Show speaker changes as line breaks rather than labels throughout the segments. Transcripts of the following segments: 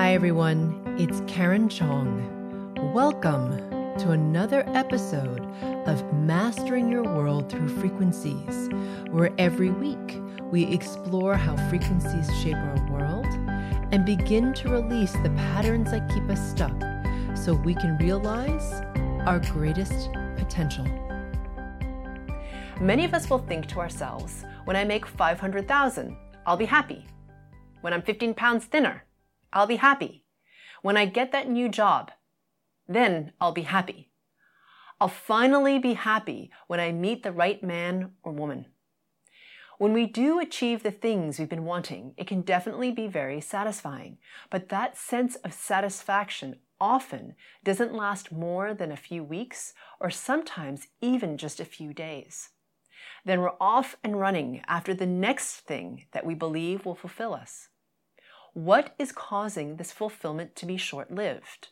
Hi, everyone. It's Karen Chong. Welcome to another episode of Mastering Your World Through Frequencies, where every week we explore how frequencies shape our world and begin to release the patterns that keep us stuck so we can realize our greatest potential.
Many of us will think to ourselves, when I make 500,000, I'll be happy. When I'm 15 pounds thinner, I'll be happy. When I get that new job, then I'll be happy. I'll finally be happy when I meet the right man or woman. When we do achieve the things we've been wanting, it can definitely be very satisfying. But that sense of satisfaction often doesn't last more than a few weeks or sometimes even just a few days. Then we're off and running after the next thing that we believe will fulfill us. What is causing this fulfillment to be short lived?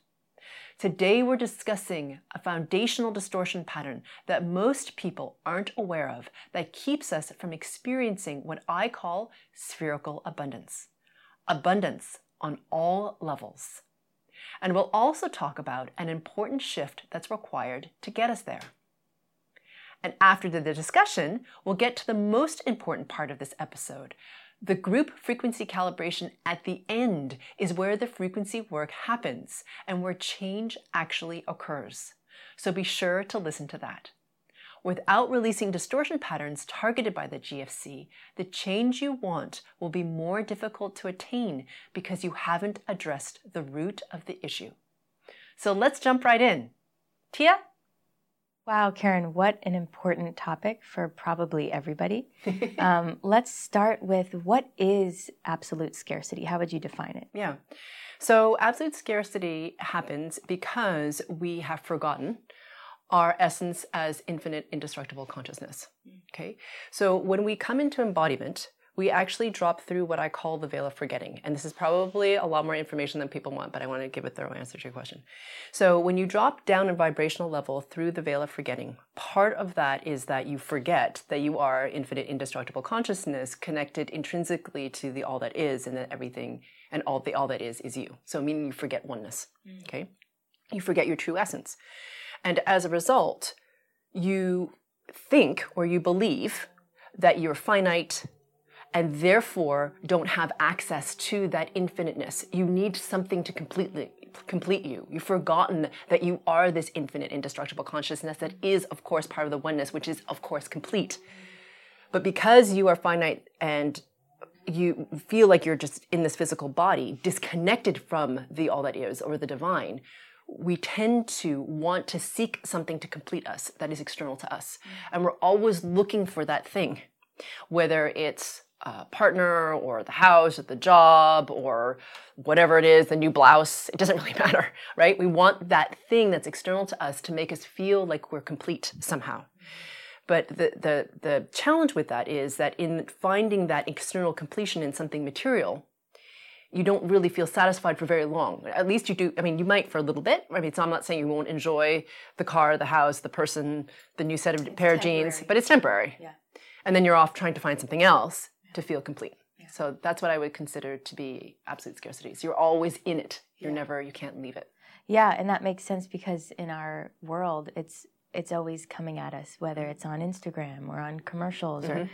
Today, we're discussing a foundational distortion pattern that most people aren't aware of that keeps us from experiencing what I call spherical abundance. Abundance on all levels. And we'll also talk about an important shift that's required to get us there. And after the discussion, we'll get to the most important part of this episode the group frequency calibration at the end is where the frequency work happens and where change actually occurs. So be sure to listen to that. Without releasing distortion patterns targeted by the GFC, the change you want will be more difficult to attain because you haven't addressed the root of the issue. So let's jump right in. Tia,
Wow, Karen, what an important topic for probably everybody. um, let's start with what is absolute scarcity? How would you define it?
Yeah. So, absolute scarcity happens because we have forgotten our essence as infinite, indestructible consciousness. Mm. Okay. So, when we come into embodiment, we actually drop through what I call the veil of forgetting. And this is probably a lot more information than people want, but I want to give a thorough answer to your question. So, when you drop down in vibrational level through the veil of forgetting, part of that is that you forget that you are infinite, indestructible consciousness connected intrinsically to the all that is, and that everything and all the all that is is you. So, meaning you forget oneness. Mm. Okay? You forget your true essence. And as a result, you think or you believe that you're finite, and therefore don't have access to that infiniteness. You need something to completely complete you. You've forgotten that you are this infinite, indestructible consciousness that is, of course, part of the oneness, which is, of course, complete. But because you are finite and you feel like you're just in this physical body, disconnected from the all that is or the divine, we tend to want to seek something to complete us that is external to us. And we're always looking for that thing, whether it's uh, partner or the house or the job or whatever it is, the new blouse, it doesn't really matter, right? We want that thing that's external to us to make us feel like we're complete somehow. But the, the, the challenge with that is that in finding that external completion in something material, you don't really feel satisfied for very long. At least you do. I mean, you might for a little bit. I mean, so I'm not saying you won't enjoy the car, the house, the person, the new set of it's pair of jeans, but it's temporary. Yeah. And then you're off trying to find something else to feel complete. Yeah. So that's what I would consider to be absolute scarcity. So you're always in it. You're yeah. never you can't leave it.
Yeah, and that makes sense because in our world it's it's always coming at us whether it's on Instagram or on commercials mm-hmm. or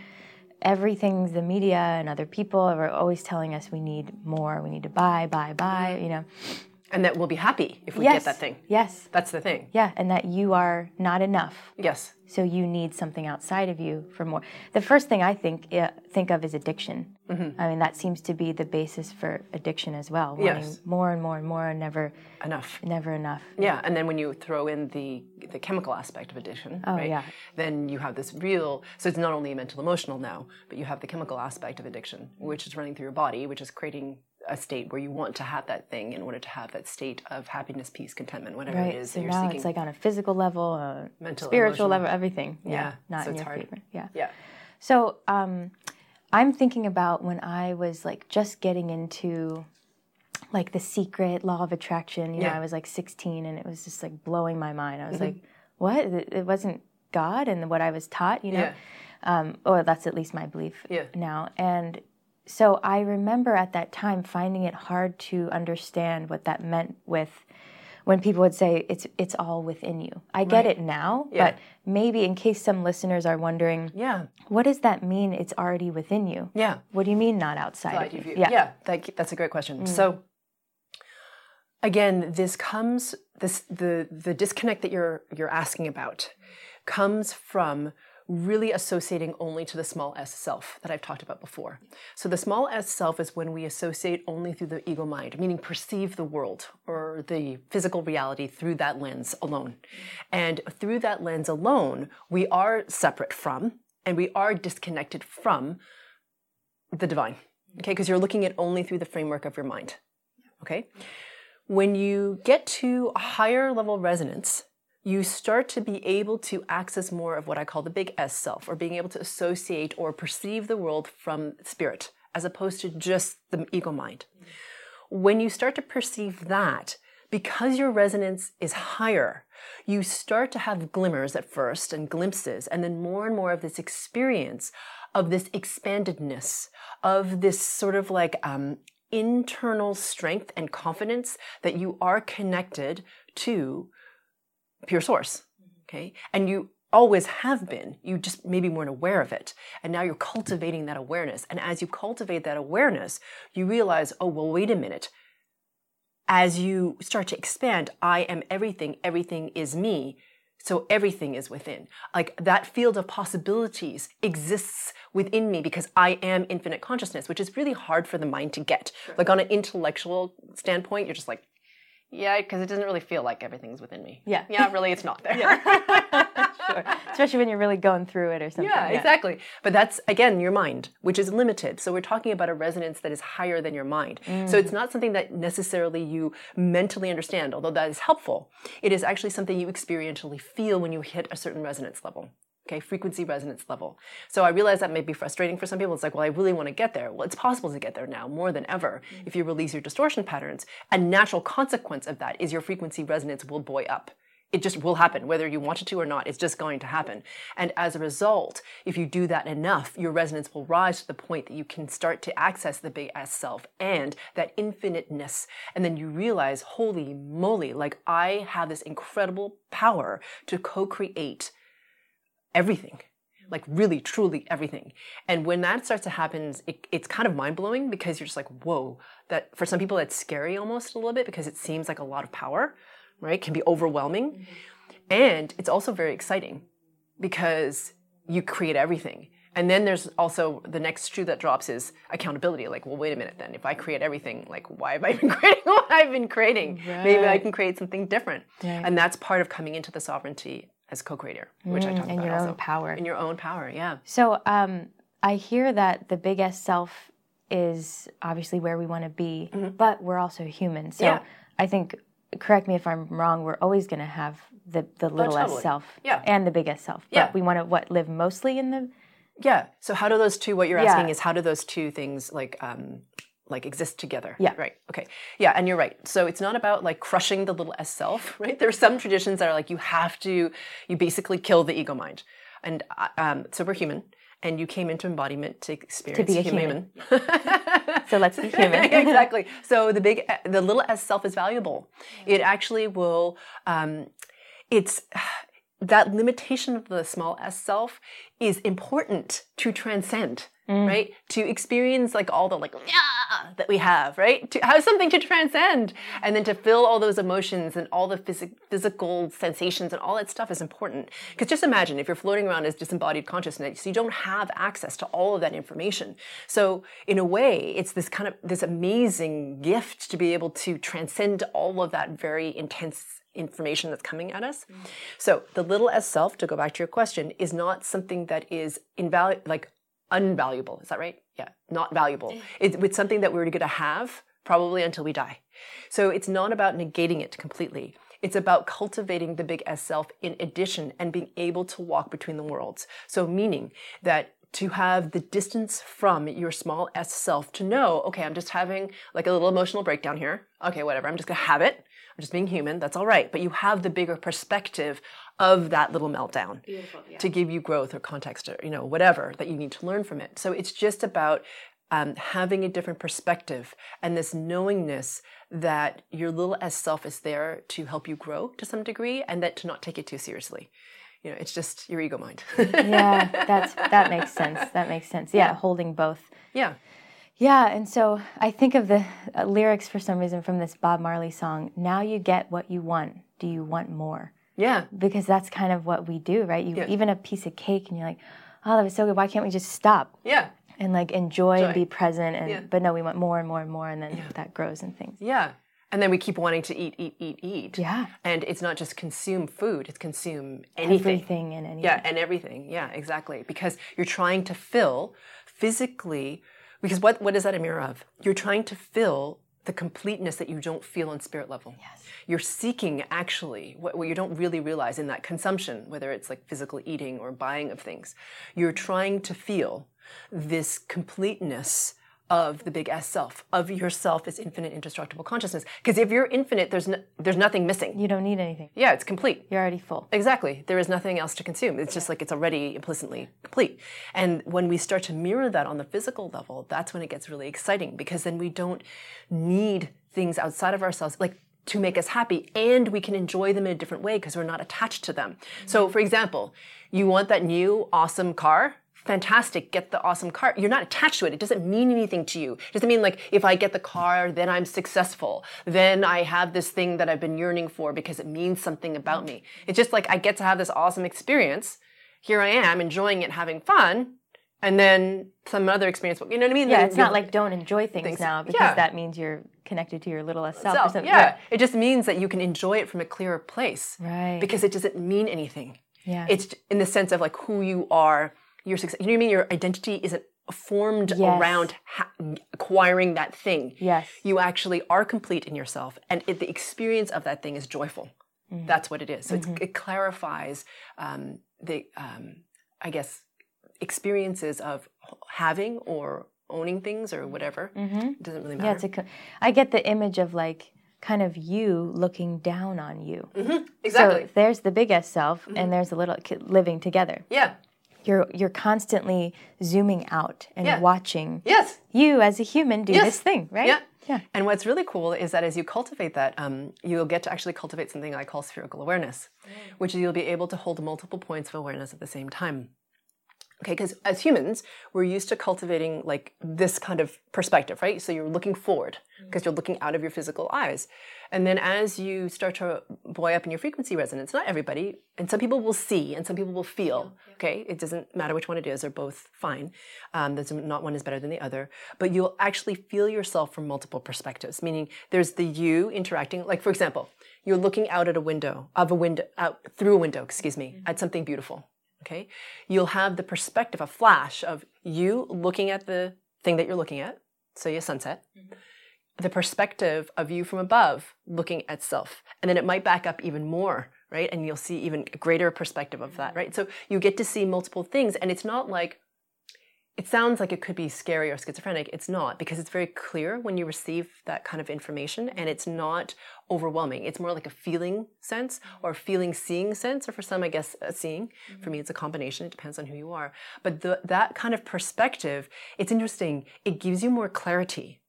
everything the media and other people are always telling us we need more, we need to buy, buy, buy, you know
and that we'll be happy if we yes. get that thing.
Yes.
That's the thing.
Yeah, and that you are not enough.
Yes.
So you need something outside of you for more. The first thing I think uh, think of is addiction. Mm-hmm. I mean, that seems to be the basis for addiction as well. Wanting yes. more and more and more, and never
enough.
Never enough.
Yeah, and then when you throw in the the chemical aspect of addiction,
oh,
right?
Yeah.
Then you have this real. So it's not only mental, emotional now, but you have the chemical aspect of addiction, which is running through your body, which is creating a state where you want to have that thing in order to have that state of happiness, peace, contentment, whatever
right.
it is
so
that you're
now
seeking.
It's like on a physical level, a mental, spiritual level, everything. Yeah, yeah. not
so
in your
hard.
favor. Yeah,
yeah.
So um, I'm thinking about when I was like just getting into like the secret law of attraction. You know, I was like 16, and it was just like blowing my mind. I was mm-hmm. like, what? It wasn't God and what I was taught. You know. Yeah. Um, or that's at least my belief
yeah.
now. And so I remember at that time finding it hard to understand what that meant with when people would say it's it's all within you. I get it now,
Yeah.
but maybe in case some listeners are wondering,
Yeah.
what does that mean? It's already within you.
Yeah.
What do you mean not outside of you?
you- yeah, that, that's a great question. Mm. So again, this comes this the the disconnect that you're you're asking about comes from really associating only to the small s self that I've talked about before. So the small s self is when we associate only through the ego mind, meaning perceive the world or the physical reality through that lens alone. And through that lens alone, we are separate from and we are disconnected from the divine. Okay, because you're looking at only through the framework of your mind. Okay? When you get to a higher level resonance, you start to be able to access more of what I call the big S self, or being able to associate or perceive the world from spirit, as opposed to just the ego mind. When you start to perceive that, because your resonance is higher, you start to have glimmers at first and glimpses, and then more and more of this experience of this expandedness, of this sort of like um, internal strength and confidence that you are connected to pure source. Okay. And you always have been. You just maybe weren't aware of it. And now you're cultivating that awareness. And as you cultivate that awareness, you realize, oh, well, wait a minute. As you start to expand, I am everything, everything is me. So everything is within. Like that field of possibilities exists within me because I am infinite consciousness, which is really hard for the mind to get. Like on an intellectual standpoint, you're just like, yeah, because it doesn't really feel like everything's within me.
Yeah.
Yeah, really, it's not there. Yeah.
sure. Especially when you're really going through it or something.
Yeah, exactly. But that's again your mind, which is limited. So we're talking about a resonance that is higher than your mind. So it's mm. not something that necessarily you mentally understand, although that is helpful. It is actually something you experientially feel when you hit a certain resonance level. Okay, frequency resonance level. So I realize that may be frustrating for some people. It's like, well, I really want to get there. Well, it's possible to get there now more than ever mm. if you release your distortion patterns. A natural consequence of that is your frequency resonance will buoy up it just will happen whether you want it to or not it's just going to happen and as a result if you do that enough your resonance will rise to the point that you can start to access the big s self and that infiniteness and then you realize holy moly like i have this incredible power to co-create everything like really truly everything. And when that starts to happen it, it's kind of mind-blowing because you're just like whoa that for some people it's scary almost a little bit because it seems like a lot of power right? Can be overwhelming. Mm-hmm. And it's also very exciting because you create everything. And then there's also the next shoe that drops is accountability. Like well wait a minute then. If i create everything like why have i been creating what i've been creating? Maybe i can create something different.
Right.
and that's part of coming into the sovereignty as co-creator which i talk
Mm, and
about
your
also.
own power.
in your own power yeah
So um, I hear that the big S self is obviously where we want to be, but we're also human. So
Mm-hmm. Yeah.
I think, correct me if I'm wrong, we're always going to have the, the little
totally.
S self
Yeah.
and the big S self. But
Yeah.
we want to, what, live mostly in the.
Yeah. So how do those two? What you're
Yeah.
asking is how do those two things like um like exist together?
Yeah.
Right. Okay. Yeah. And you're right. So it's not about like crushing the little s self, right? There are some traditions that are like you have to, you basically kill the ego mind, and uh, um, so we're human. And you came into embodiment to experience to
be a human. So let's be human.
exactly. So the big, the little s self is valuable. It actually will. Um, it's that limitation of the small s self is important to transcend. Right? To experience like all the like yeah that we have, right? To have something to transcend and then to fill all those emotions and all the physi- physical sensations and all that stuff is important. Because just imagine if you're floating around as disembodied consciousness, you don't have access to all of that information. So in a way, it's this kind of this amazing gift to be able to transcend all of that very intense information that's coming at us. Mm. So the little as self, to go back to your question, is not something that is invaluable, like unvaluable. Is that right? Yeah, not valuable. Eh. It, it's something that we're going to have probably until we die. So it's not about negating it completely. It's about cultivating the big S self in addition and being able to walk between the worlds. So meaning that to have the distance from your small s self to know, okay, I'm just having like a little emotional breakdown here. Okay, whatever. I'm just going to have it. I'm just being human. That's all right. But you have the bigger perspective of that little meltdown to give you growth or context or, you know, whatever that you need to learn from it. So it's just about um, having a different perspective and this knowingness that your little s self is there to help you grow to some degree and that to not take it too seriously you know it's just your ego mind
yeah that's that makes sense that makes sense yeah, yeah. holding both
yeah
yeah and so i think of the uh, lyrics for some reason from this bob marley song now you get what you want. Do you want more?
Yeah.
Because that's kind of what we do right? You yeah. even a piece of cake and you're like oh that was so good. Why can't we just stop?
Yeah.
And like enjoy Joy. and be present and yeah. but no we want more and more and more and then yeah. that grows and things.
Yeah. And then we keep wanting to eat eat eat eat.
Yeah.
And it's not just consume food it's consume anything.
Everything and anything.
Yeah and everything. Yeah exactly. Because you're trying to fill physically because what what is that a mirror of you're trying to fill the completeness that you don't feel on spirit level.
Yes.
You're seeking actually what, what, you don't really realize in that consumption, whether it's like physical eating or buying of things. You're trying to feel this completeness of the big S self, of yourself as infinite indestructible consciousness. Because if you're infinite, there's no, there's nothing missing.
You don't need anything.
Yeah, it's complete.
You're already full.
Exactly. There is nothing else to consume. It's just like it's already implicitly complete. And when we start to mirror that on the physical level, that's when it gets really exciting because then we don't need things outside of ourselves. Like to make us happy and we can enjoy them in a different way because we're not attached to them. So for example, you want that new awesome car, fantastic, get the awesome car. You're not attached to it. It doesn't mean anything to you. It doesn't mean like if I get the car, then I'm successful. Then I have this thing that I've been yearning for because it means something about me. It's just like I get to have this awesome experience. Here I am enjoying it, having fun. And then some other experience, you know what I mean?
Yeah, it's not like don't enjoy things, things. now because yeah. that means you're connected to your little self, self or something.
Yeah. yeah, it just means that you can enjoy it from a clearer place.
Right.
Because it doesn't mean anything.
Yeah.
It's in the sense of like who you are your success. You know what I mean? Your identity isn't formed yes. around ha- acquiring that thing.
Yes.
You actually are complete in yourself, and it, the experience of that thing is joyful. Mm-hmm. That's what it is. So mm-hmm. it clarifies um, the, um, I guess, experiences of having or owning things or whatever. Mm-hmm. It doesn't really matter.
Yeah, it's a, I get the image of like kind of you looking down on you.
Mm-hmm. Exactly.
So there's the big S self, and mm-hmm. there's a little kid living together.
Yeah
you're you're constantly zooming out and
yeah.
watching
yes.
you as a human do yes. this thing, right?
Yeah. Yeah. And what's really cool is that as you cultivate that, um, you'll get to actually cultivate something I call spherical awareness, mm. which is you'll be able to hold multiple points of awareness at the same time. Okay, because as humans, we're used to cultivating like this kind of perspective, right? So you're looking forward because mm. you're looking out of your physical eyes. And then as you start to buoy up in your frequency resonance, not everybody, and some people will see and some people will feel, okay? It doesn't matter which one it is, they're both fine. Um, there's not one is better than the other, but you'll actually feel yourself from multiple perspectives, meaning there's the you interacting, like for example, you're looking out at a window, of a window, out through a window, excuse me, mm-hmm. at something beautiful, okay? You'll have the perspective, a flash of you looking at the thing that you're looking at, so your sunset. Mm-hmm the perspective of you from above looking at self. And then it might back up even more, right? And you'll see even a greater perspective of that, right? So you get to see multiple things. And it's not like, it sounds like it could be scary or schizophrenic. It's not because it's very clear when you receive that kind of information and it's not overwhelming. It's more like a feeling sense or feeling seeing sense, or for some, I guess, seeing. Mm-hmm. For me, it's a combination. It depends on who you are. But the, that kind of perspective, it's interesting. It gives you more clarity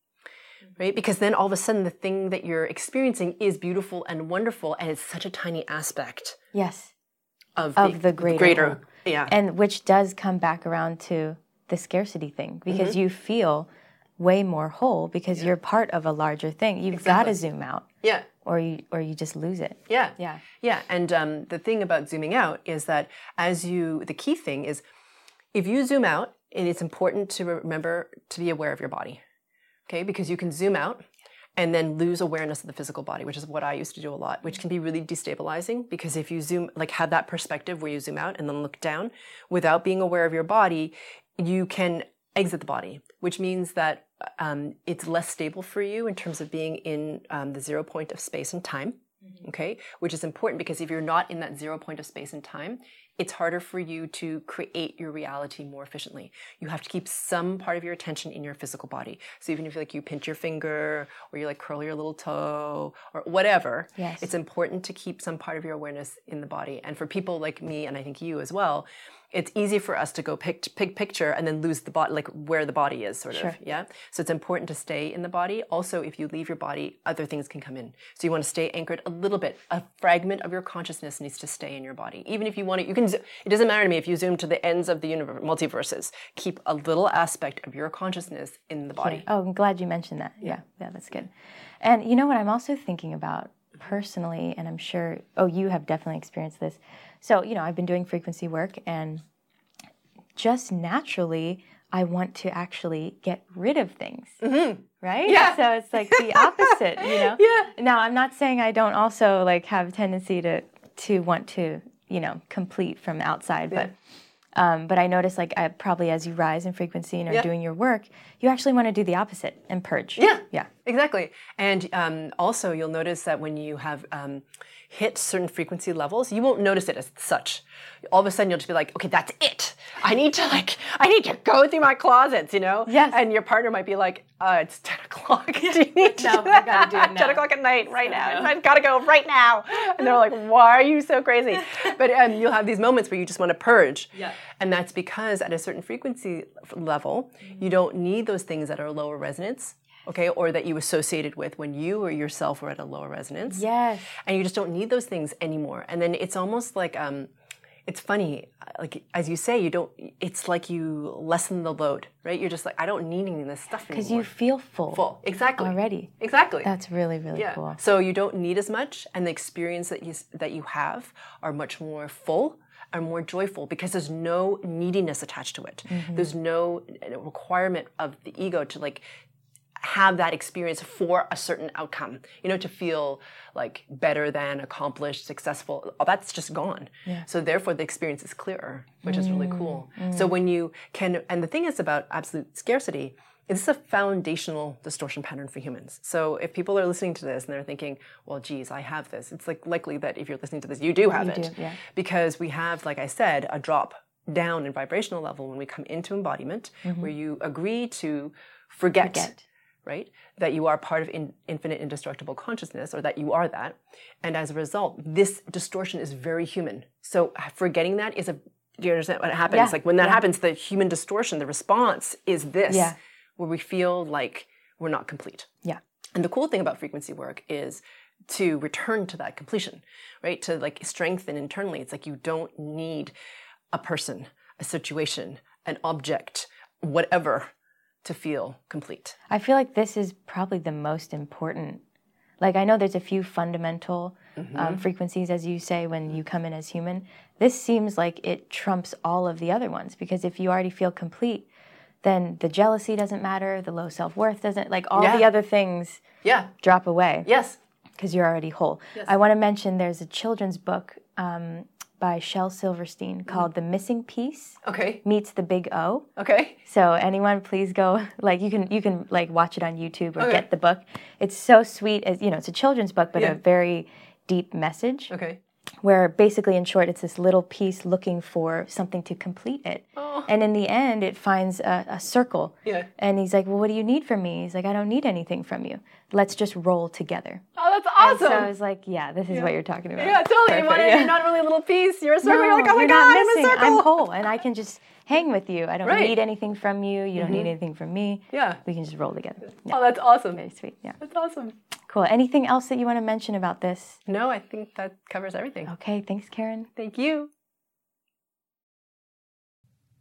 right? Because then all of a sudden the thing that you're experiencing is beautiful and wonderful, and it's such a tiny aspect.
Yes.
Of, of the, the greater, greater yeah.
And which does come back around to the scarcity thing because mm-hmm. you feel way more whole because yeah. you're part of a larger thing. You've exactly. got to zoom out.
Yeah.
Or you or you just lose it.
Yeah.
Yeah.
Yeah. And um, the thing about zooming out is that as you, the key thing is, if you zoom out, and it's important to remember to be aware of your body okay? Because you can zoom out and then lose awareness of the physical body, which is what I used to do a lot, which can be really destabilizing because if you zoom, like have that perspective where you zoom out and then look down without being aware of your body, you can exit the body, which means that um, it's less stable for you in terms of being in um, the zero point of space and time. Mm-hmm. Okay, which is important because if you're not in that zero point of space and time, it's harder for you to create your reality more efficiently. You have to keep some part of your attention in your physical body. So even if you like you pinch your finger or you like curl your little toe or whatever,
Yes.
it's important to keep some part of your awareness in the body. And for people like me, and I think you as well, it's easy for us to go pick, pick picture and then lose the body, like where the body is, sort
Sure.
of. Yeah. So it's important to stay in the body. Also, if you leave your body, other things can come in. So you want to stay anchored a little bit. A fragment of your consciousness needs to stay in your body. Even if you want to, you can. Zo- It doesn't matter to me if you zoom to the ends of the universe, multiverses. Keep a little aspect of your consciousness in the body.
Oh, I'm glad you mentioned that. Yeah, yeah, that's good. And you know what I'm also thinking about personally, and I'm sure, oh, you have definitely experienced this. So, you know, I've been doing frequency work, and just naturally, I want to actually get rid of things. Mm-hmm. Right?
Yeah.
So it's like the opposite, you know?
Yeah.
Now, I'm not saying I don't also like have a tendency to to want to, you know, complete from outside, but um, but I notice like I, probably as you rise in frequency and are
Yeah.
doing your work, you actually want to do the opposite and purge.
Yeah.
Yeah.
Exactly. And um, also, you'll notice that when you have um, hit certain frequency levels, you won't notice it as such. All of a sudden, you'll just be like, okay, that's it. I need to like, I need to go through my closets, you know?
Yes.
And your partner might be like, uh, it's 10 o'clock. Do you need to
No,
do
I gotta do it
that? 10 o'clock at night, right now. I've got to go right now. And they're like, why are you so crazy? But um, you'll have these moments where you just want to purge.
Yeah.
And that's because at a certain frequency level, you don't need those things that are lower resonance, okay, or that you associated with when you or yourself were at a lower resonance.
Yes.
And you just don't need those things anymore. And then it's almost like, um, it's funny, like as you say, you don't. It's like you lessen the load, right? You're just like, I don't need any of this stuff anymore.
Because you feel full,
full, exactly,
already.
exactly.
That's really, really
Yeah.
cool.
So you don't need as much, and the experience that you that you have are much more full and more joyful because there's no neediness attached to it.
Mm-hmm.
There's no uh, requirement of the ego to like have that experience for a certain outcome. You know, to feel like better than, accomplished, successful. All that's just gone. So therefore, the experience is clearer, which is really cool. So when you can, and the thing is about absolute scarcity. Is a foundational distortion pattern for humans. So if people are listening to this and they're thinking, well, geez, I have this, it's like likely that if you're listening to this, you do have
You
it.
do, yeah.
Because we have, like I said, a drop down in vibrational level when we come into embodiment, where you agree to forget,
Mm-hmm. Forget.
Right? That you are part of in, infinite indestructible consciousness, or that you are that. And as a result, this distortion is very human. So uh, forgetting that is a, do you understand what happens?
Yeah,
Like when that
yeah.
happens, the human distortion, the response is this,
Yeah.
where we feel like we're not complete.
Yeah.
And the cool thing about frequency work is to return to that completion, right? To like strengthen internally. It's like you don't need a person, a situation, an object, whatever to feel complete.
I feel like this is probably the most important. Like, I know there's a few fundamental
Mm-hmm.
um, frequencies, as you say, when you come in as human. This seems like it trumps all of the other ones because if you already feel complete, then the jealousy doesn't matter, the low self worth doesn't, like, all
Yeah.
the other things
Yeah.
drop away
Yes.
because you're already whole. I want to mention there's a children's book um, by Shel Silverstein
Mm-hmm.
called The Missing Piece
Okay.
Meets the Big O.
Okay.
So anyone, please go like you can you can like watch it on YouTube or
Okay.
get the book. It's so sweet as you know it's a children's book, but
Yeah.
a very deep message.
Okay.
Where basically, in short, it's this little piece looking for something to complete it,
Oh.
and in the end, it finds a, a circle.
Yeah.
And he's like, "Well, what do you need from me?" He's like, "I don't need anything from you. Let's just roll together."
Oh, that's
And
awesome.
so I was like, "Yeah, this is what you're talking about."
yeah, totally. You
Perfect,
want to,
yeah.
you're not really a little piece. You're a circle. you're like, oh my God, I'm a circle.
I'm whole, and I can just hang with you. I don't
Right. Mm-hmm.
need anything from you. You don't need anything from me.
Yeah.
We can just roll together. Yeah,
Oh, that's awesome.
very sweet. Yeah,
That's awesome.
cool. Anything else that you want to mention about this?
No, I think that covers everything.
Okay, thanks, Karen.
Thank you.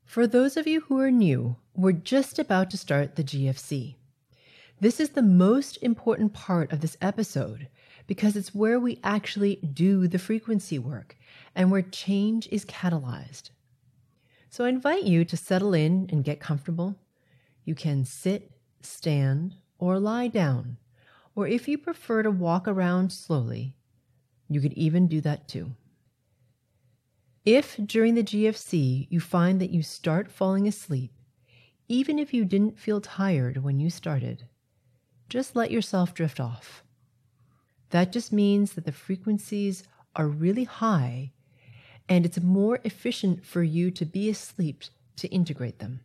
For those of you who are new, we're just about to start the GFC. This is the most important part of this episode because it's where we actually do the frequency work and where change is catalyzed. So I invite you to settle in and get comfortable. You can sit, stand, or lie down, or if you prefer to walk around slowly, you could even do that too. If during the GFC you find that you start falling asleep, even if you didn't feel tired when you started, just let yourself drift off. That just means that the frequencies are really high
and it's more efficient for you to be asleep to integrate them.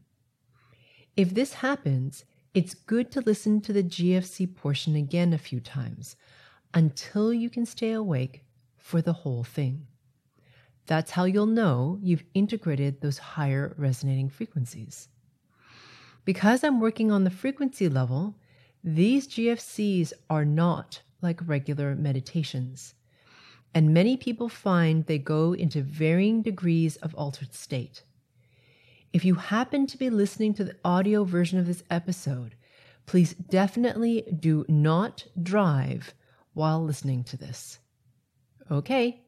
If this happens, it's good to listen to the GFC portion again a few times until you can stay awake for the whole thing. That's how you'll know you've integrated those higher resonating frequencies. Because I'm working on the frequency level, these GFCs are not like regular meditations. And many people find they go into varying degrees of altered state. If you happen to be listening to the audio version of this episode, please definitely do not drive while listening to this. Okay,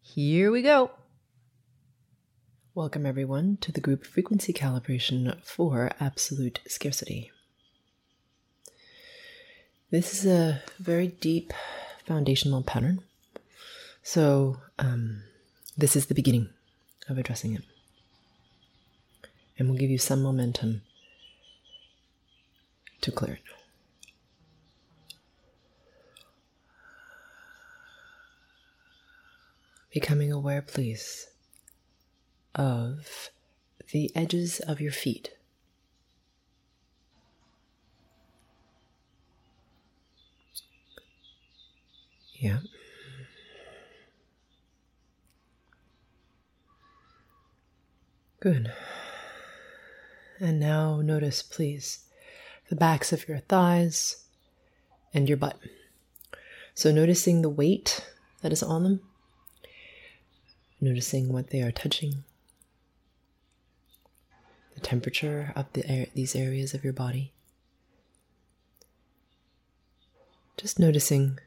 here we go. Welcome, everyone, to the group frequency calibration for absolute scarcity. This is a very deep foundational pattern. So, um, this is the beginning of addressing it. And we'll give you some momentum to clear it. Becoming aware, please, of the edges of your feet. Yeah. Good. And now notice, please, the backs of your thighs and your butt. So, noticing the weight that is on them, noticing what they are touching, the temperature of the air, these areas of your body. Just noticing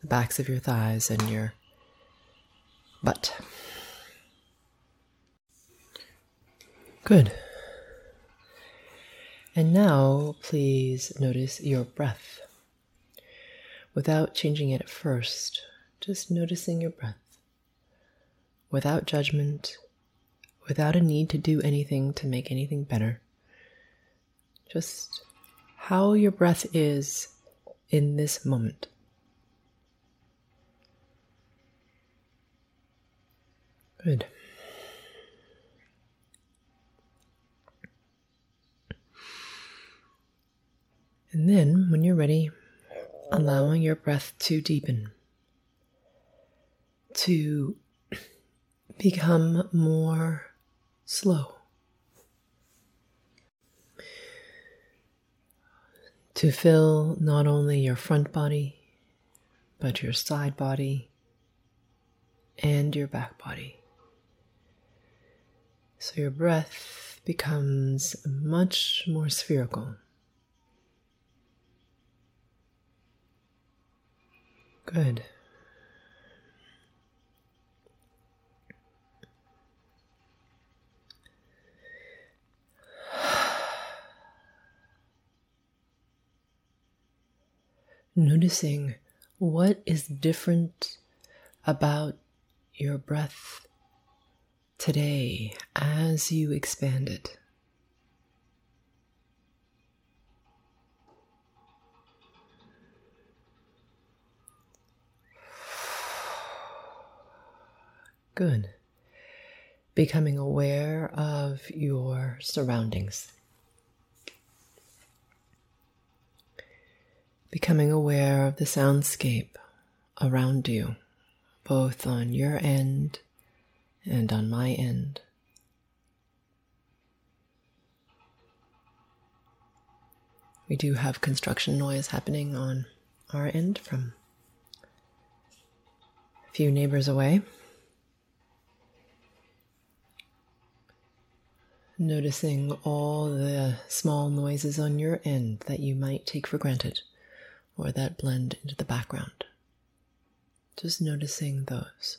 the backs of your thighs and your butt. Good. And now, please notice your breath. Without changing it at first, just noticing your breath. Without judgment, without a need to do anything to make anything better. Just how your breath is in this moment. Good. And then, when you're ready, allowing your breath to deepen, to become more slow, to fill not only your front body, but your side body and your back body. So your breath becomes much more spherical. Good. Noticing what is different about your breath today as you expand it. Good. Becoming aware of your surroundings. Becoming aware of the soundscape around you, both on your end and on my end. We do have construction noise happening on our end from a few neighbors away. Noticing all the small noises on your end that you might take for granted or that blend into the background. Just noticing those.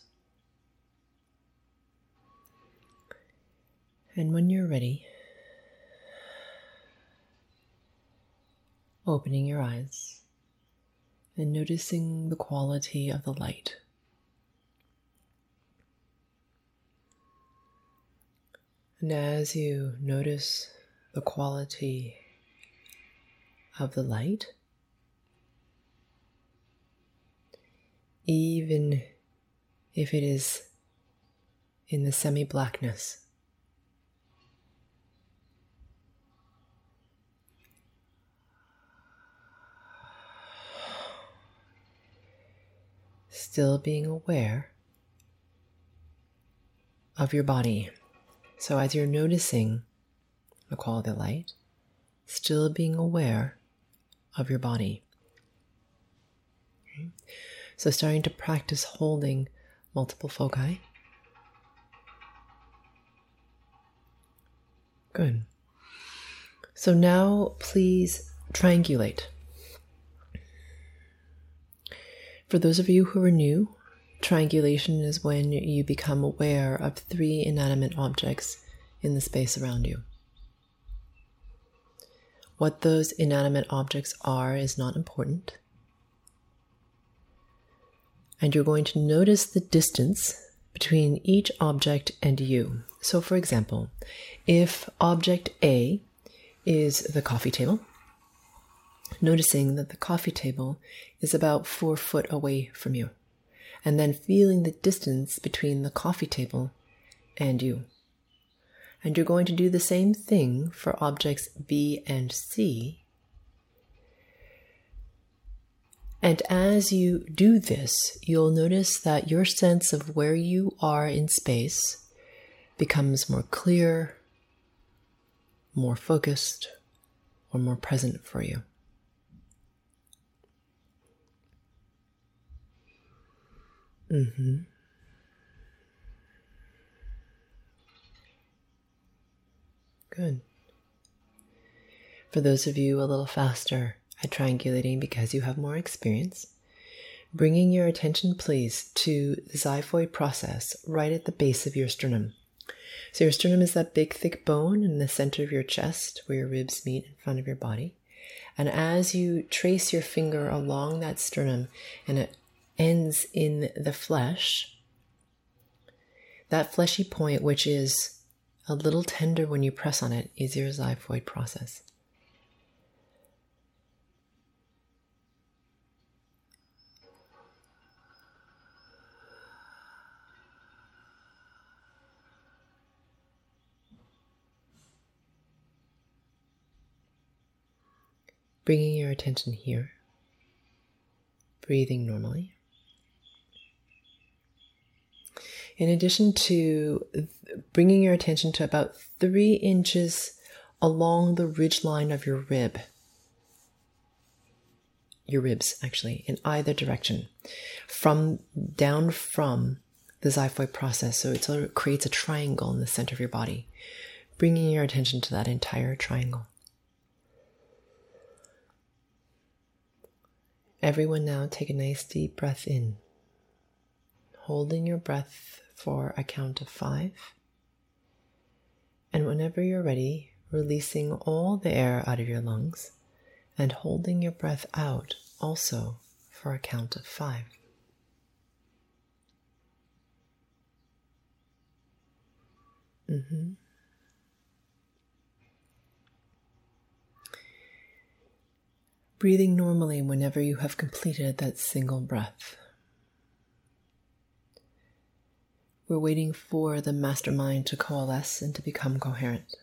And when you're ready, opening your eyes and noticing the quality of the light. And as you notice the quality of the light, even if it is in the semi blackness. Still being aware of your body. So, as you're noticing the quality of light, still being aware of your body. So, starting to practice holding multiple foci. Good. So now please triangulate. For those of you who are new, triangulation is when you become aware of three inanimate objects in the space around you. What those inanimate objects are is not important. And you're going to notice the distance between each object and you. So, for example, if object A is the coffee table, noticing that the coffee table is about four foot away from you, and then feeling the distance between the coffee table and you. And you're going to do the same thing for objects B and C. And as you do this, you'll notice that your sense of where you are in space becomes more clear, more focused, or more present for you. Mm-hmm. Good. For those of you a little faster at triangulating because you have more experience, bringing your attention, please, to the xiphoid process right at the base of your sternum. So, your sternum is that big, thick bone in the center of your chest where your ribs meet in front of your body. And as you trace your finger along that sternum and it ends in the flesh, that fleshy point, which is a little tender when you press on it, is your xiphoid process. Bringing your attention here, breathing normally. In addition to bringing your attention to about three inches along the ridge line of your rib, your ribs actually, in either direction, from down from the xiphoid process. So it creates a triangle in the center of your body, bringing your attention to that entire triangle. Everyone now take a nice deep breath in, holding your breath for a count of five. And whenever you're ready, releasing all the air out of your lungs and holding your breath out also for a count of five. Mm-hmm. breathing normally whenever you have completed that single breath. We're waiting for the mastermind to coalesce and to become coherent.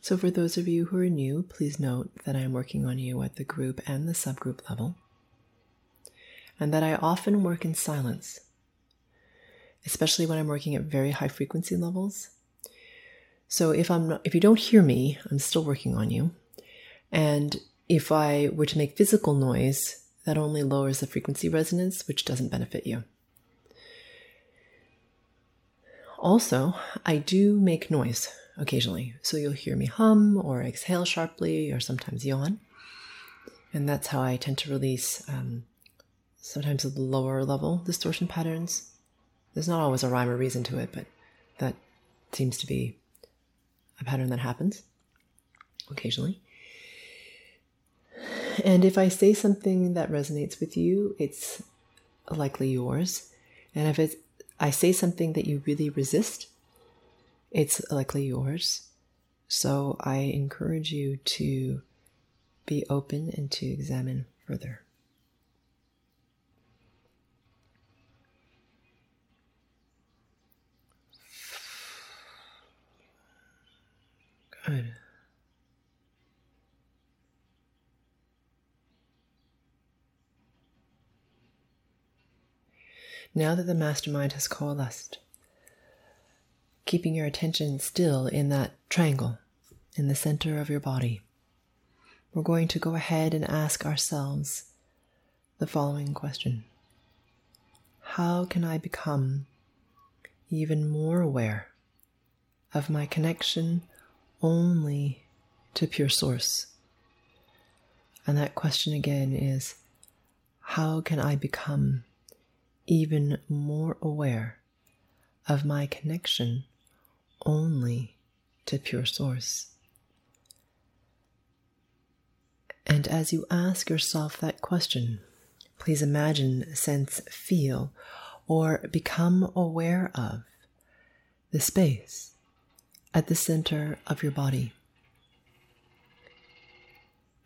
So, for those of you who are new, please note that I am working on you at the group and the subgroup level, and that I often work in silence, especially when I'm working at very high frequency levels so if I'm not, if you don't hear me, I'm still working on you. And if I were to make physical noise, that only lowers the frequency resonance, which doesn't benefit you. Also, I do make noise occasionally. So you'll hear me hum or exhale sharply or sometimes yawn. And that's how I tend to release um, sometimes lower level distortion patterns. There's not always a rhyme or reason to it, but that seems to be a pattern that happens occasionally. And if I say something that resonates with you, it's likely yours. And if it's, I say something that you really resist, it's likely yours. So I encourage you to be open and to examine further. Good. Now that the mastermind has coalesced, keeping your attention still in that triangle in the center of your body, we're going to go ahead and ask ourselves the following question How can I become even more aware of my connection only to pure source? And that question again is How can I become even more aware of my connection only to pure source. And as you ask yourself that question, please imagine, sense, feel, or become aware of the space at the center of your body.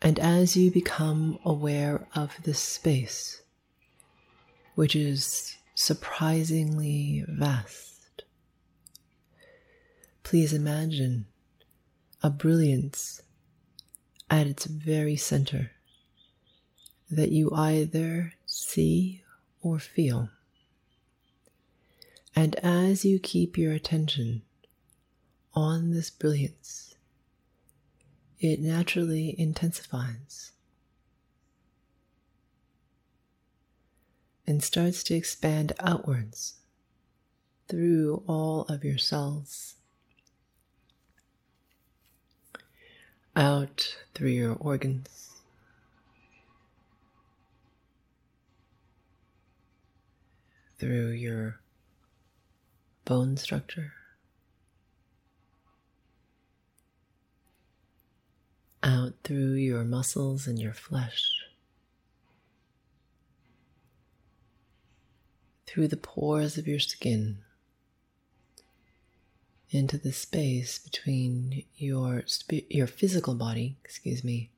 And as you become aware of this space, which is surprisingly vast. Please imagine a brilliance at its very center that you either see or feel. And as you keep your attention on this brilliance, it naturally intensifies. And starts to expand outwards through all of your cells, out through your organs. Through your bone structure, out through your muscles and your flesh. Through the pores of your skin into the space between your your physical body, excuse me,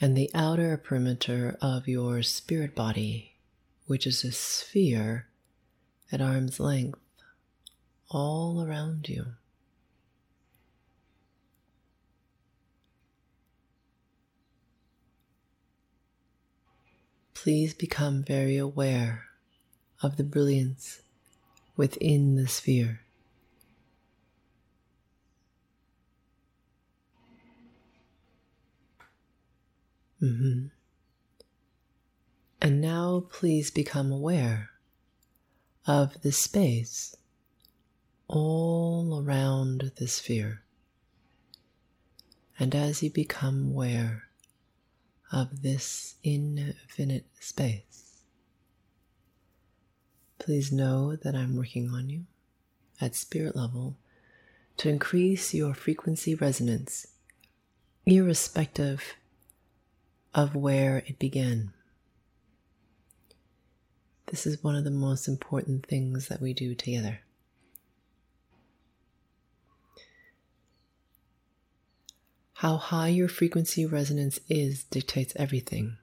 and the outer perimeter of your spirit body, which is a sphere at arm's length all around you. Please become very aware of the brilliance within the sphere. Mm-hmm. And now please become aware of the space all around the sphere. And as you become aware of this infinite space, Please know that I'm working on you at spirit level to increase your frequency resonance, irrespective of where it began. This is one of the most important things that we do together. How high your frequency resonance is dictates everything.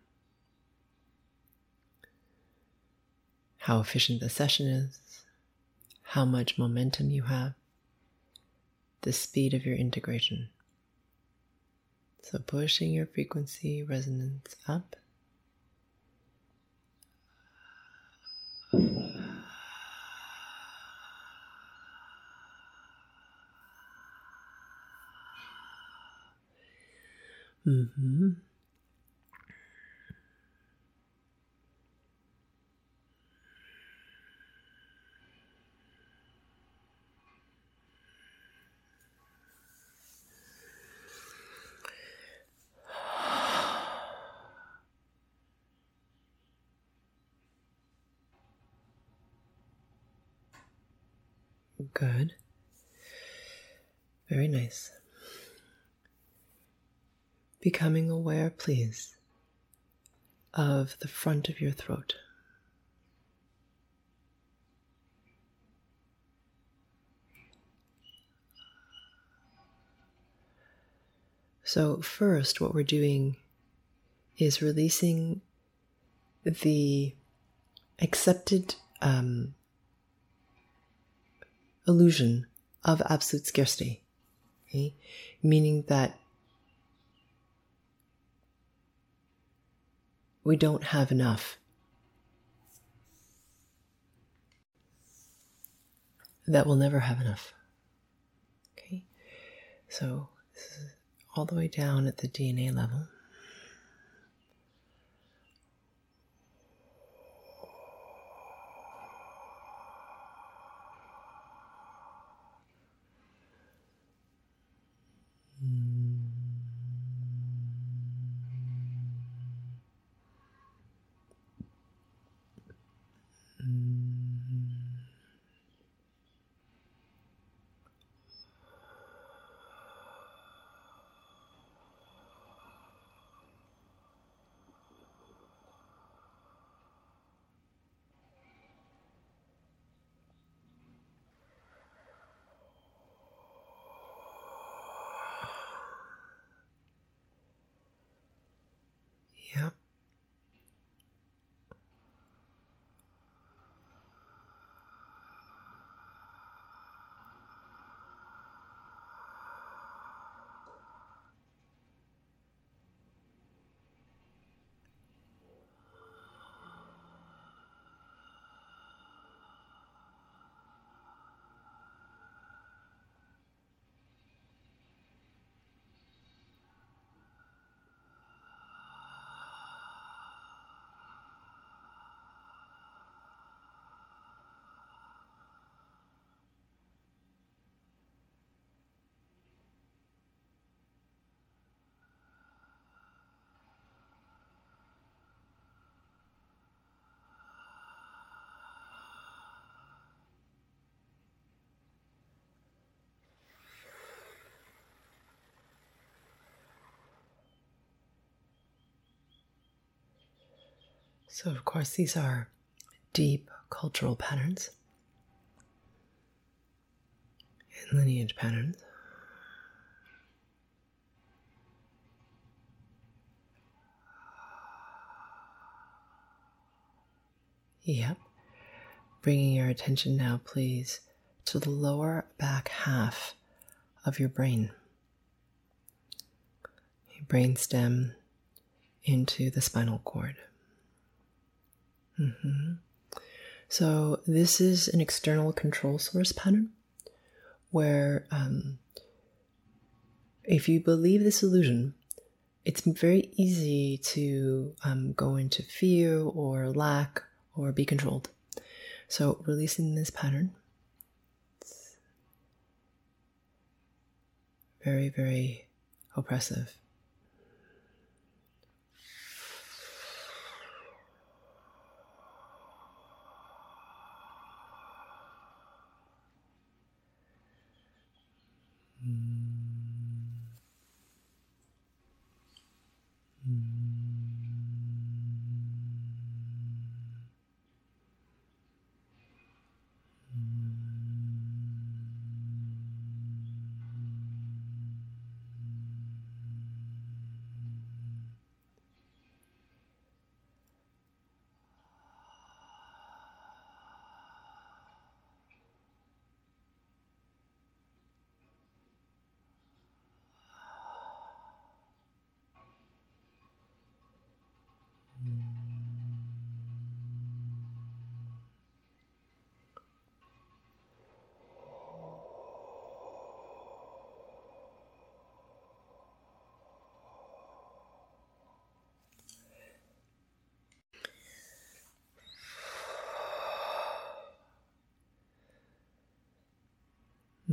How efficient the session is, how much momentum you have, the speed of your integration. So, pushing your frequency resonance up. Mm-hmm. Good. Very nice. Becoming aware, please, of the front of your throat. So, first, what we're doing is releasing the accepted um, illusion of absolute scarcity. Okay? Meaning that we don't have enough. That we'll never have enough. Okay? So, this is all the way down at the DNA level. So, of course, these are deep cultural patterns and lineage patterns. Yep. Bringing your attention now, please, to the lower back half of your brain. Your brain stem into the spinal cord. Mm-hmm. So, this is an external control source pattern where, um, if you believe this illusion, it's very easy to um, go into fear or lack or be controlled. So, releasing this pattern, very, very oppressive.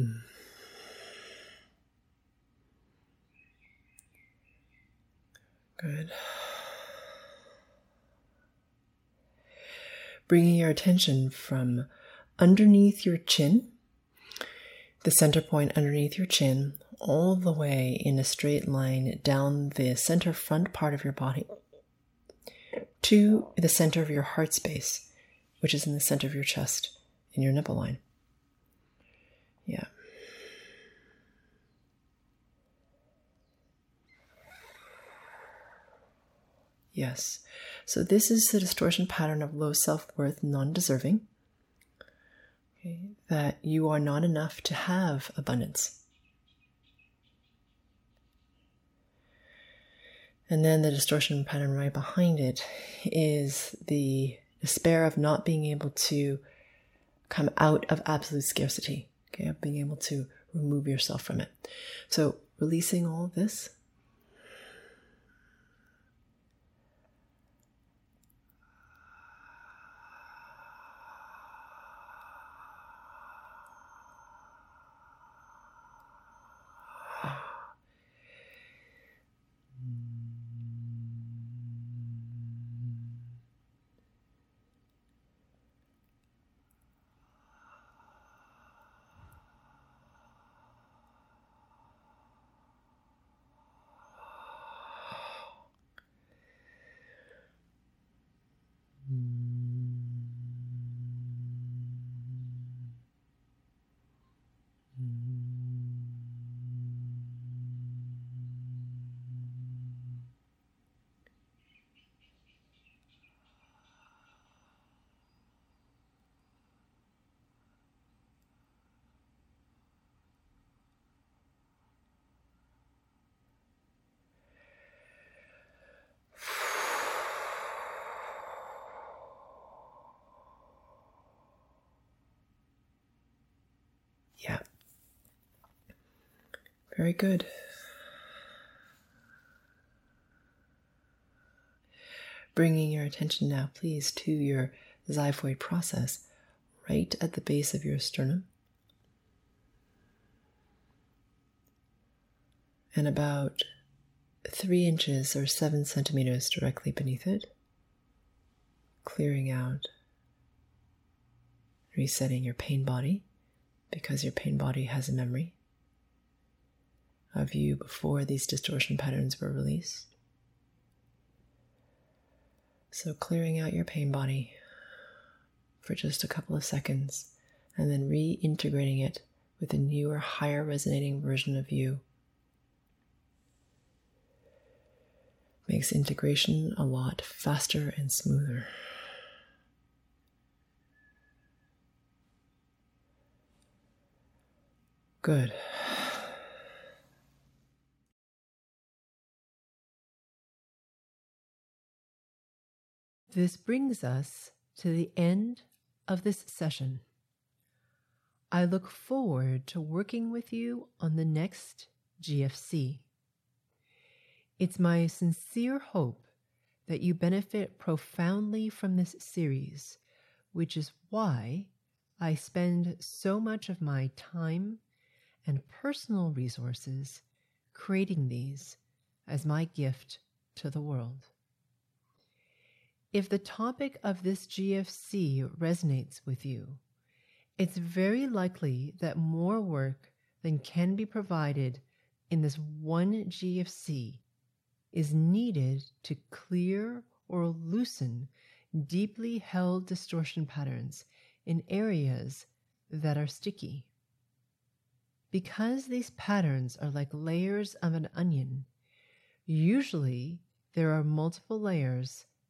Hmm. Good. Bringing your attention from underneath your chin, the center point underneath your chin, all the way in a straight line down the center front part of your body to the center of your heart space, which is in the center of your chest, in your nipple line. yes. So this is the distortion pattern of low self-worth, non-deserving. Okay, that you are not enough to have abundance.
And then the distortion pattern right behind it is the despair of not being able to come out of absolute scarcity, okay, of being able to remove yourself from it. So, releasing all this, Very good. Bringing your attention now, please, to your xiphoid process right at the base of your sternum. And about three inches or seven centimeters directly beneath it, clearing out, resetting your pain body because your pain body has a memory of you before these distortion patterns were released. So, clearing out your pain body for just a couple of seconds and then reintegrating it with a newer, higher resonating version of you makes integration a lot faster and smoother. Good.
This brings us to the end of this session. I look forward to working with you on the next GFC. It's my sincere hope that you benefit profoundly from this series, which is why I spend so much of my time and personal resources creating these as my gift to the world. If the topic of this GFC resonates with you, it's very likely that more work than can be provided in this one GFC is needed to clear or loosen deeply held distortion patterns in areas that are sticky. Because these patterns are like layers of an onion, usually there are multiple layers